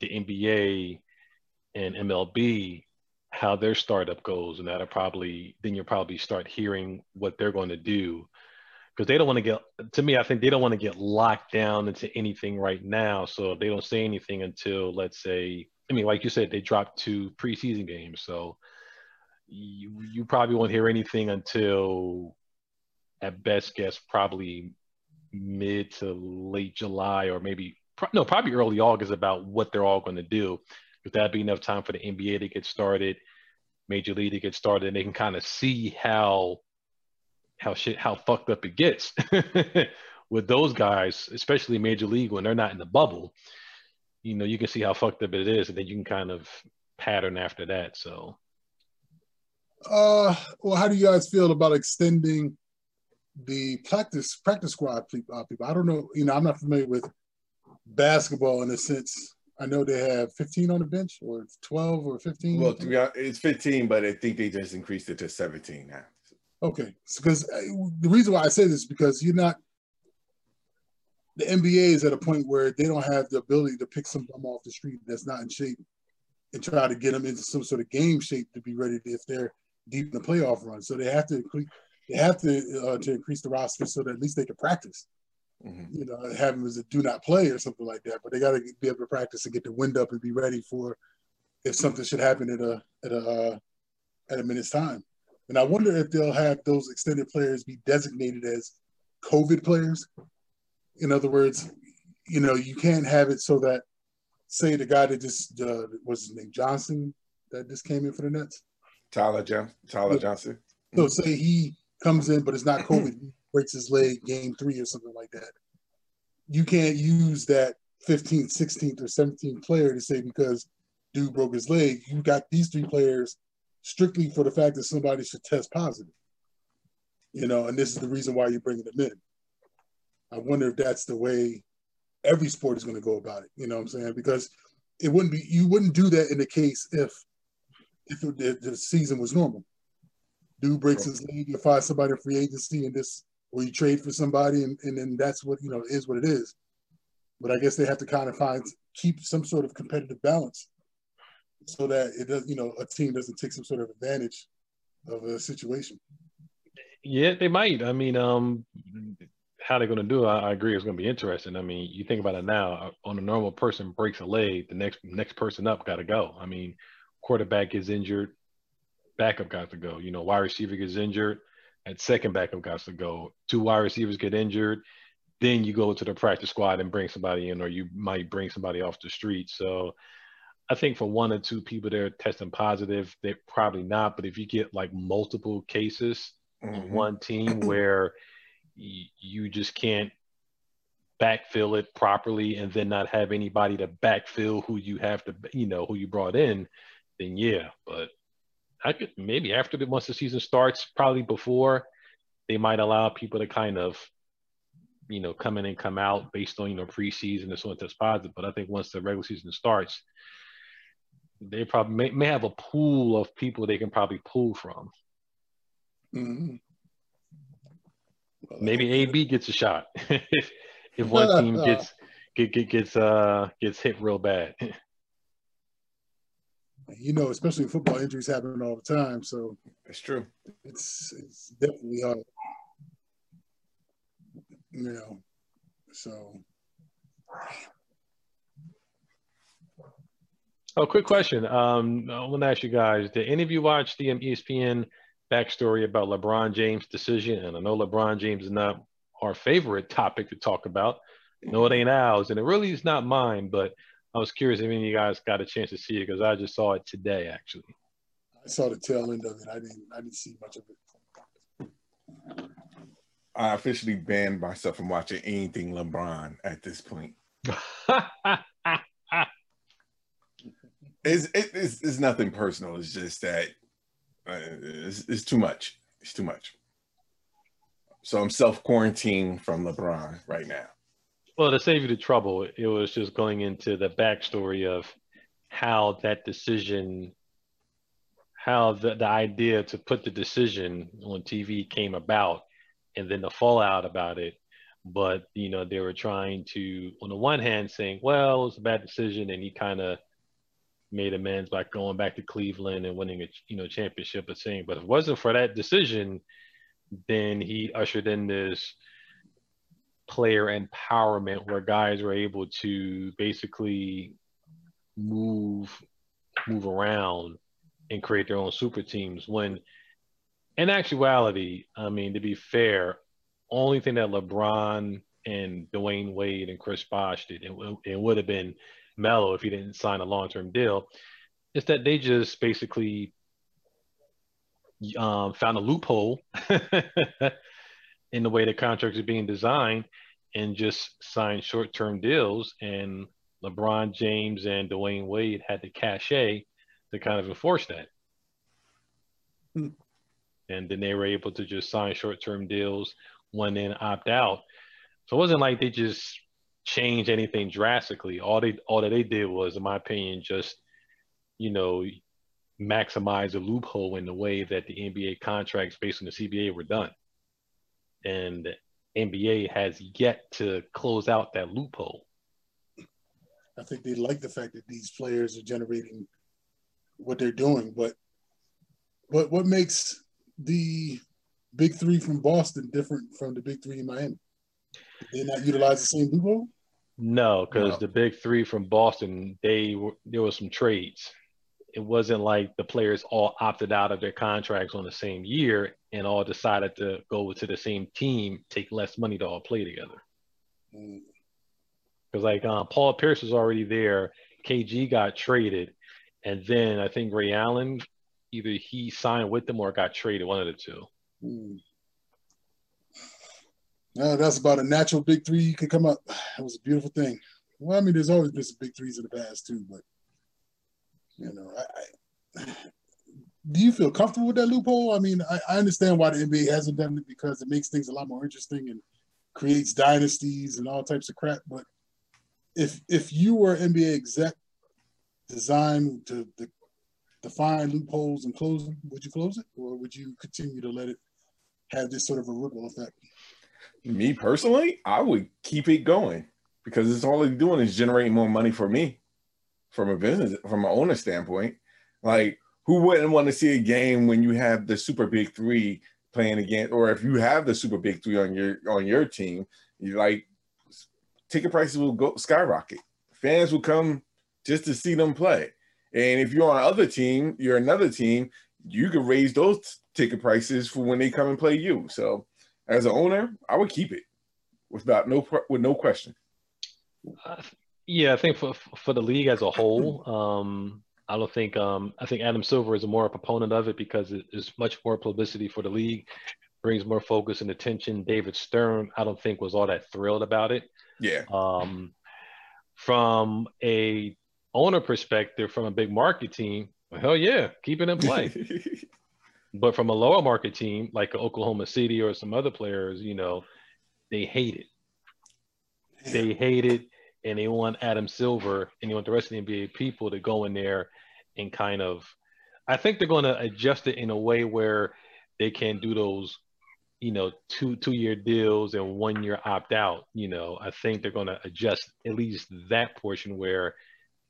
the NBA and MLB how their startup goes, and that'll probably then you'll probably start hearing what they're going to do because they don't want to get to me i think they don't want to get locked down into anything right now so they don't say anything until let's say i mean like you said they dropped two preseason games so you you probably won't hear anything until at best guess probably mid to late july or maybe no probably early august about what they're all going to do if that'd be enough time for the NBA to get started, Major League to get started, and they can kind of see how how shit how fucked up it gets (laughs) with those guys, especially Major League when they're not in the bubble. You know, you can see how fucked up it is, and then you can kind of pattern after that. So, uh, well, how do you guys feel about extending the practice practice squad people? I don't know. You know, I'm not familiar with basketball in a sense I know they have 15 on the bench or 12 or 15. Well, to be honest, it's 15, but I think they just increased it to 17 now. Okay, because uh, the reason why I say this is because you're not. The NBA is at a point where they don't have the ability to pick some bum off the street that's not in shape and try to get them into some sort of game shape to be ready to, if they're deep in the playoff run. So they have to they have to uh, to increase the roster so that at least they can practice. Mm-hmm. You know, have them as a do not play or something like that. But they got to be able to practice and get the wind up and be ready for if something should happen at a at a uh, at a minute's time. And I wonder if they'll have those extended players be designated as COVID players. In other words, you know, you can't have it so that, say, the guy that just uh, was his name Johnson that just came in for the Nets, Tyler John- Tyler Johnson. So say he comes in, but it's not COVID (clears throat) breaks his leg game three or something like that. You can't use that 15th, 16th, or 17th player to say because dude broke his leg. You got these three players strictly for the fact that somebody should test positive. You know, and this is the reason why you're bringing them in. I wonder if that's the way every sport is going to go about it. You know what I'm saying? Because it wouldn't be you wouldn't do that in the case if if the, the season was normal. Dude breaks his leg, you find somebody in free agency, and this or you trade for somebody and, and then that's what you know is what it is. But i guess they have to kind of find keep some sort of competitive balance so that it does you know a team doesn't take some sort of advantage of a situation. Yeah they might. I mean um how they're going to do it, I, I agree it's going to be interesting. I mean you think about it now on a normal person breaks a leg the next next person up got to go. I mean quarterback is injured backup got to go you know wide receiver gets injured at second backup guys to go. Two wide receivers get injured, then you go to the practice squad and bring somebody in, or you might bring somebody off the street. So I think for one or two people they're testing positive, they're probably not. But if you get like multiple cases, mm-hmm. one team (clears throat) where y- you just can't backfill it properly and then not have anybody to backfill who you have to, you know, who you brought in, then yeah. But I could maybe after the once the season starts, probably before, they might allow people to kind of, you know, come in and come out based on you know preseason and so on that's positive. But I think once the regular season starts, they probably may, may have a pool of people they can probably pull from. Mm-hmm. Well, Maybe AB gets a shot (laughs) if if one (laughs) team gets get, get, gets uh gets hit real bad. (laughs) you know, especially football injuries happen all the time, so it's true. It's it's definitely hard. You know, so Oh, quick question. Um, I want to ask you guys: Did any of you watch the ESPN backstory about LeBron James' decision? And I know LeBron James is not our favorite topic to talk about. No, it ain't ours, and it really is not mine. But I was curious if any of you guys got a chance to see it because I just saw it today, actually. I saw the tail end of it. I didn't. I didn't see much of it. I officially banned myself from watching anything LeBron at this point. (laughs) it's, it's, it's nothing personal. It's just that uh, it's, it's too much. It's too much. So I'm self quarantining from LeBron right now. Well, to save you the trouble, it was just going into the backstory of how that decision, how the, the idea to put the decision on TV came about, and then the fallout about it. But, you know, they were trying to, on the one hand, saying, well, it was a bad decision, and he kind of made amends by going back to Cleveland and winning a you know championship. But saying, but if it wasn't for that decision, then he ushered in this player empowerment where guys were able to basically move move around and create their own super teams when in actuality i mean to be fair only thing that lebron and Dwyane Wade and chris bosh did it, it would have been Melo if he didn't sign a long term deal, is that they just basically um, found a loophole (laughs) in the way the contracts are being designed and just sign short term deals. And LeBron James and Dwyane Wade had the cachet to kind of enforce that. Hmm. And then they were able to just sign short term deals, one then opt out. So it wasn't like they just changed anything drastically. All they all that they did was, in my opinion, just you know maximize a loophole in the way that the NBA contracts based on the CBA were done. And NBA has yet to close out that loophole. I think they like the fact that these players are generating what they're doing, but but what makes the big three from Boston different from the big three in Miami? Did they not utilize the same loophole? No, because no. the big three from Boston, they were there was some trades. It wasn't like the players all opted out of their contracts on the same year and all decided to go to the same team, take less money to all play together. Because mm. like uh, Paul Pierce was already there, KG got traded, and then I think Ray Allen, either he signed with them or got traded, one of the two. Mm. Uh, that's about a natural big three you could come up. (sighs) It was a beautiful thing. Well, I mean, there's always been some big threes in the past too, but you know, I, I, do you feel comfortable with that loophole? I mean, I, I, understand why the NBA hasn't done it because it makes things a lot more interesting and creates dynasties and all types of crap. But if if you were NBA exec designed to, to define loopholes and close them, would you close it or would you continue to let it have this sort of a ripple effect? Me personally, I would keep it going because it's all they're doing is generating more money for me from a business, from an owner standpoint. Like, who wouldn't want to see a game when you have the super big three playing again, or if you have the super big three on your on your team, you like ticket prices will go skyrocket. Fans will come just to see them play. And if you're on other team, you're another team, you could raise those ticket prices for when they come and play you. So as an owner, I would keep it without no with no question. Uh, yeah, I think for for the league as a whole, (clears throat) um, I don't think um, I think Adam Silver is a more a proponent of it because it is much more publicity for the league brings more focus and attention. David Stern, I don't think was all that thrilled about it. Yeah. Um, from a owner perspective, from a big market team, well, hell yeah, keep it in play. (laughs) but from a lower market team like Oklahoma City or some other players, you know, they hate it. They hate it, and they want Adam Silver and they want the rest of the NBA people to go in there and kind of. I think they're going to adjust it in a way where they can do those, you know, two two year deals and one year opt out. You know, I think they're going to adjust at least that portion where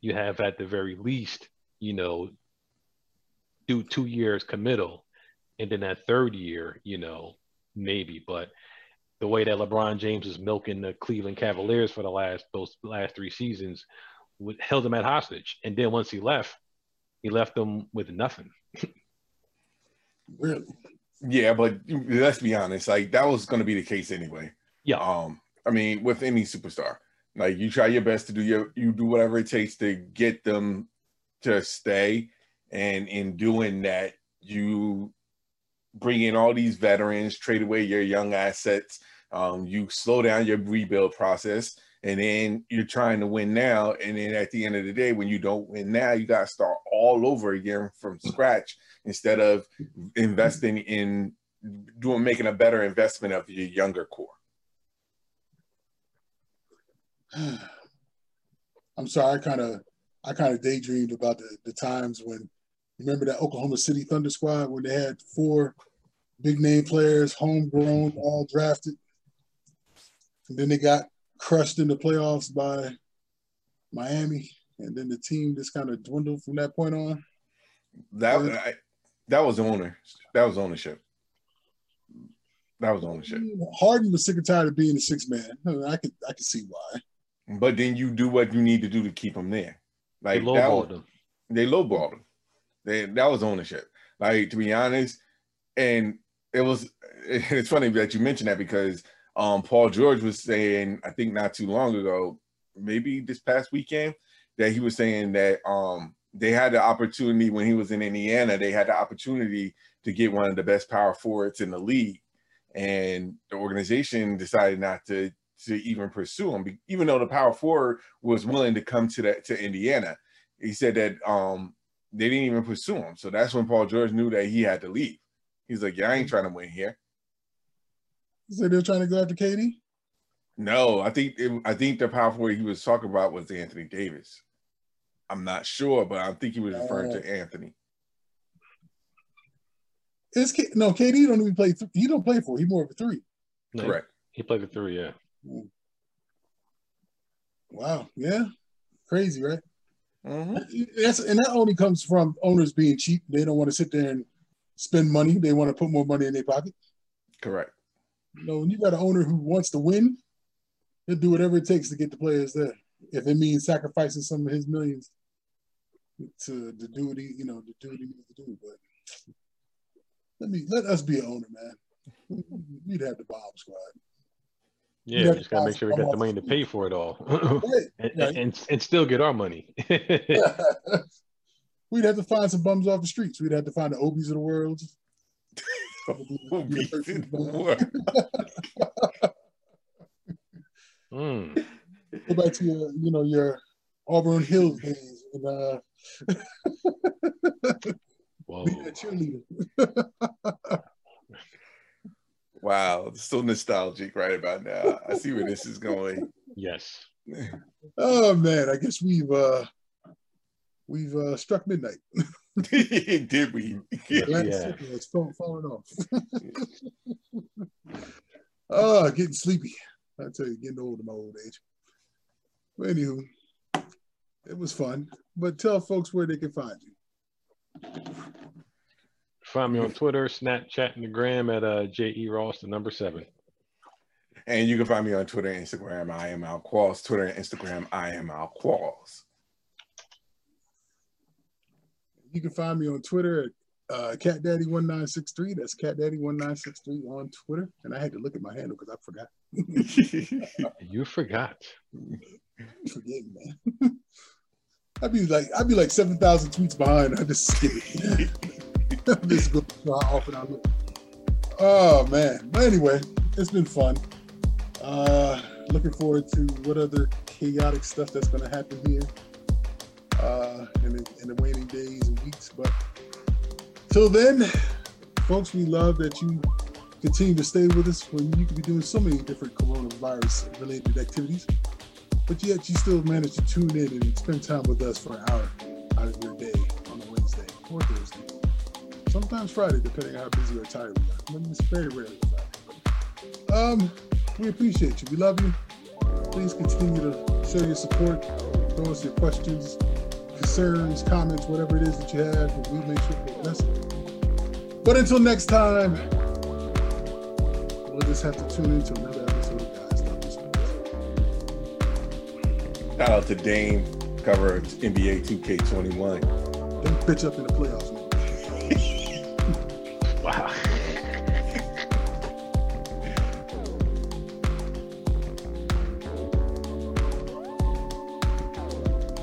you have at the very least, you know, do two years committal, and then that third year, you know, maybe, but the way that LeBron James is milking the Cleveland Cavaliers for the last those last three seasons held him at hostage. And then once he left, he left them with nothing. really? Yeah, but let's be honest, like that was going to be the case anyway. Yeah. Um, I mean, with any superstar, like you try your best to do your you do whatever it takes to get them to stay, and in doing that, you bring in all these veterans, trade away your young assets. Um, you slow down your rebuild process, and then you're trying to win now. And then at the end of the day, when you don't win now, you got to start all over again from scratch instead of investing in doing making a better investment of your younger core. (sighs) I'm sorry, I kind of I kind of daydreamed about the, the times when remember that Oklahoma City Thunder squad when they had four big name players, homegrown, all drafted. And then they got crushed in the playoffs by Miami. And then the team just kind of dwindled from that point on. That I, that was owner. That was ownership. That was ownership. Harden was sick and tired of being a six man. I could I could see why. But then you do what you need to do to keep him there. Like they lowballed him. They lowballed him. They, that was ownership. Like to be honest, and it was. (laughs) It's funny that you mentioned that because um, Paul George was saying, I think not too long ago, maybe this past weekend, that he was saying that um, they had the opportunity when he was in Indiana, they had the opportunity to get one of the best power forwards in the league, and the organization decided not to to even pursue him, even though the power forward was willing to come to that to Indiana. He said that um, they didn't even pursue him, so that's when Paul George knew that he had to leave. He's like, "Yeah, I ain't trying to win here." So they're trying to go after KD. No, I think it, I think the power forward he was talking about was Anthony Davis. I'm not sure, but I think he was referring uh, to Anthony. Is K- no KD don't even play. Th- he don't play four. He more of a three. No, Correct. He played the three. Yeah. Wow. Yeah. Crazy, right? Mm-hmm. That's and that only comes from owners being cheap. They don't want to sit there and spend money. They want to put more money in their pocket. Correct. You know, when you got an owner who wants to win, he'll do whatever it takes to get the players there. If it means sacrificing some of his millions to, the duty, you know, to duty needs to do. But let me let us be an owner, man. We'd have the bomb squad. Yeah, we just gotta make sure we got the money to pay for it all, (laughs) and, right. and, and still get our money. (laughs) We'd have to find some bums off the streets. We'd have to find the Obies of the world. (laughs) Obies of the world. mm. Go back to your, you know, your Auburn Hills days and uh Whoa. be a cheerleader. (laughs) wow, so nostalgic right about now. I see where this is going. Yes. Oh man, I guess we've uh we've uh, struck midnight. (laughs) (laughs) Did we? (laughs) Yeah. It's falling off. oh, (laughs) getting sleepy. I tell you, getting old in my old age. But anywho, it was fun. But tell folks where they can find you. Find me on Twitter, Snapchat, and the gram at uh, J.E. Ross, the number seven. And you can find me on Twitter and Instagram. I am Al Qualls. Twitter and Instagram. I am Al Qualls. You can find me on Twitter at uh, CatDaddy1963. That's CatDaddy1963 on Twitter. And I had to look at my handle because I forgot. (laughs) you forgot. (laughs) Forget me, man. I'd be like I'd be like seven thousand tweets behind. I just skip it. I just go how often I look. Oh man. But anyway, it's been fun. Uh looking forward to what other chaotic stuff that's gonna happen here uh in the, in the waning days and weeks. But till then, folks, we love that you continue to stay with us when you could be doing so many different coronavirus related activities. But yet you still manage to tune in and spend time with us for an hour out of your day on a Wednesday or Thursday. Sometimes Friday, depending on how busy or tired we are. It's very rarely Friday. Um, we appreciate you. We love you. Please continue to show your support. Throw us your questions, concerns, comments, whatever it is that you have, we make sure to address it. But until next time, we'll just have to tune into another episode of Guys Talking Sports. Shout out to Dame, cover NBA 2K21. Don't bitch up in the playoffs.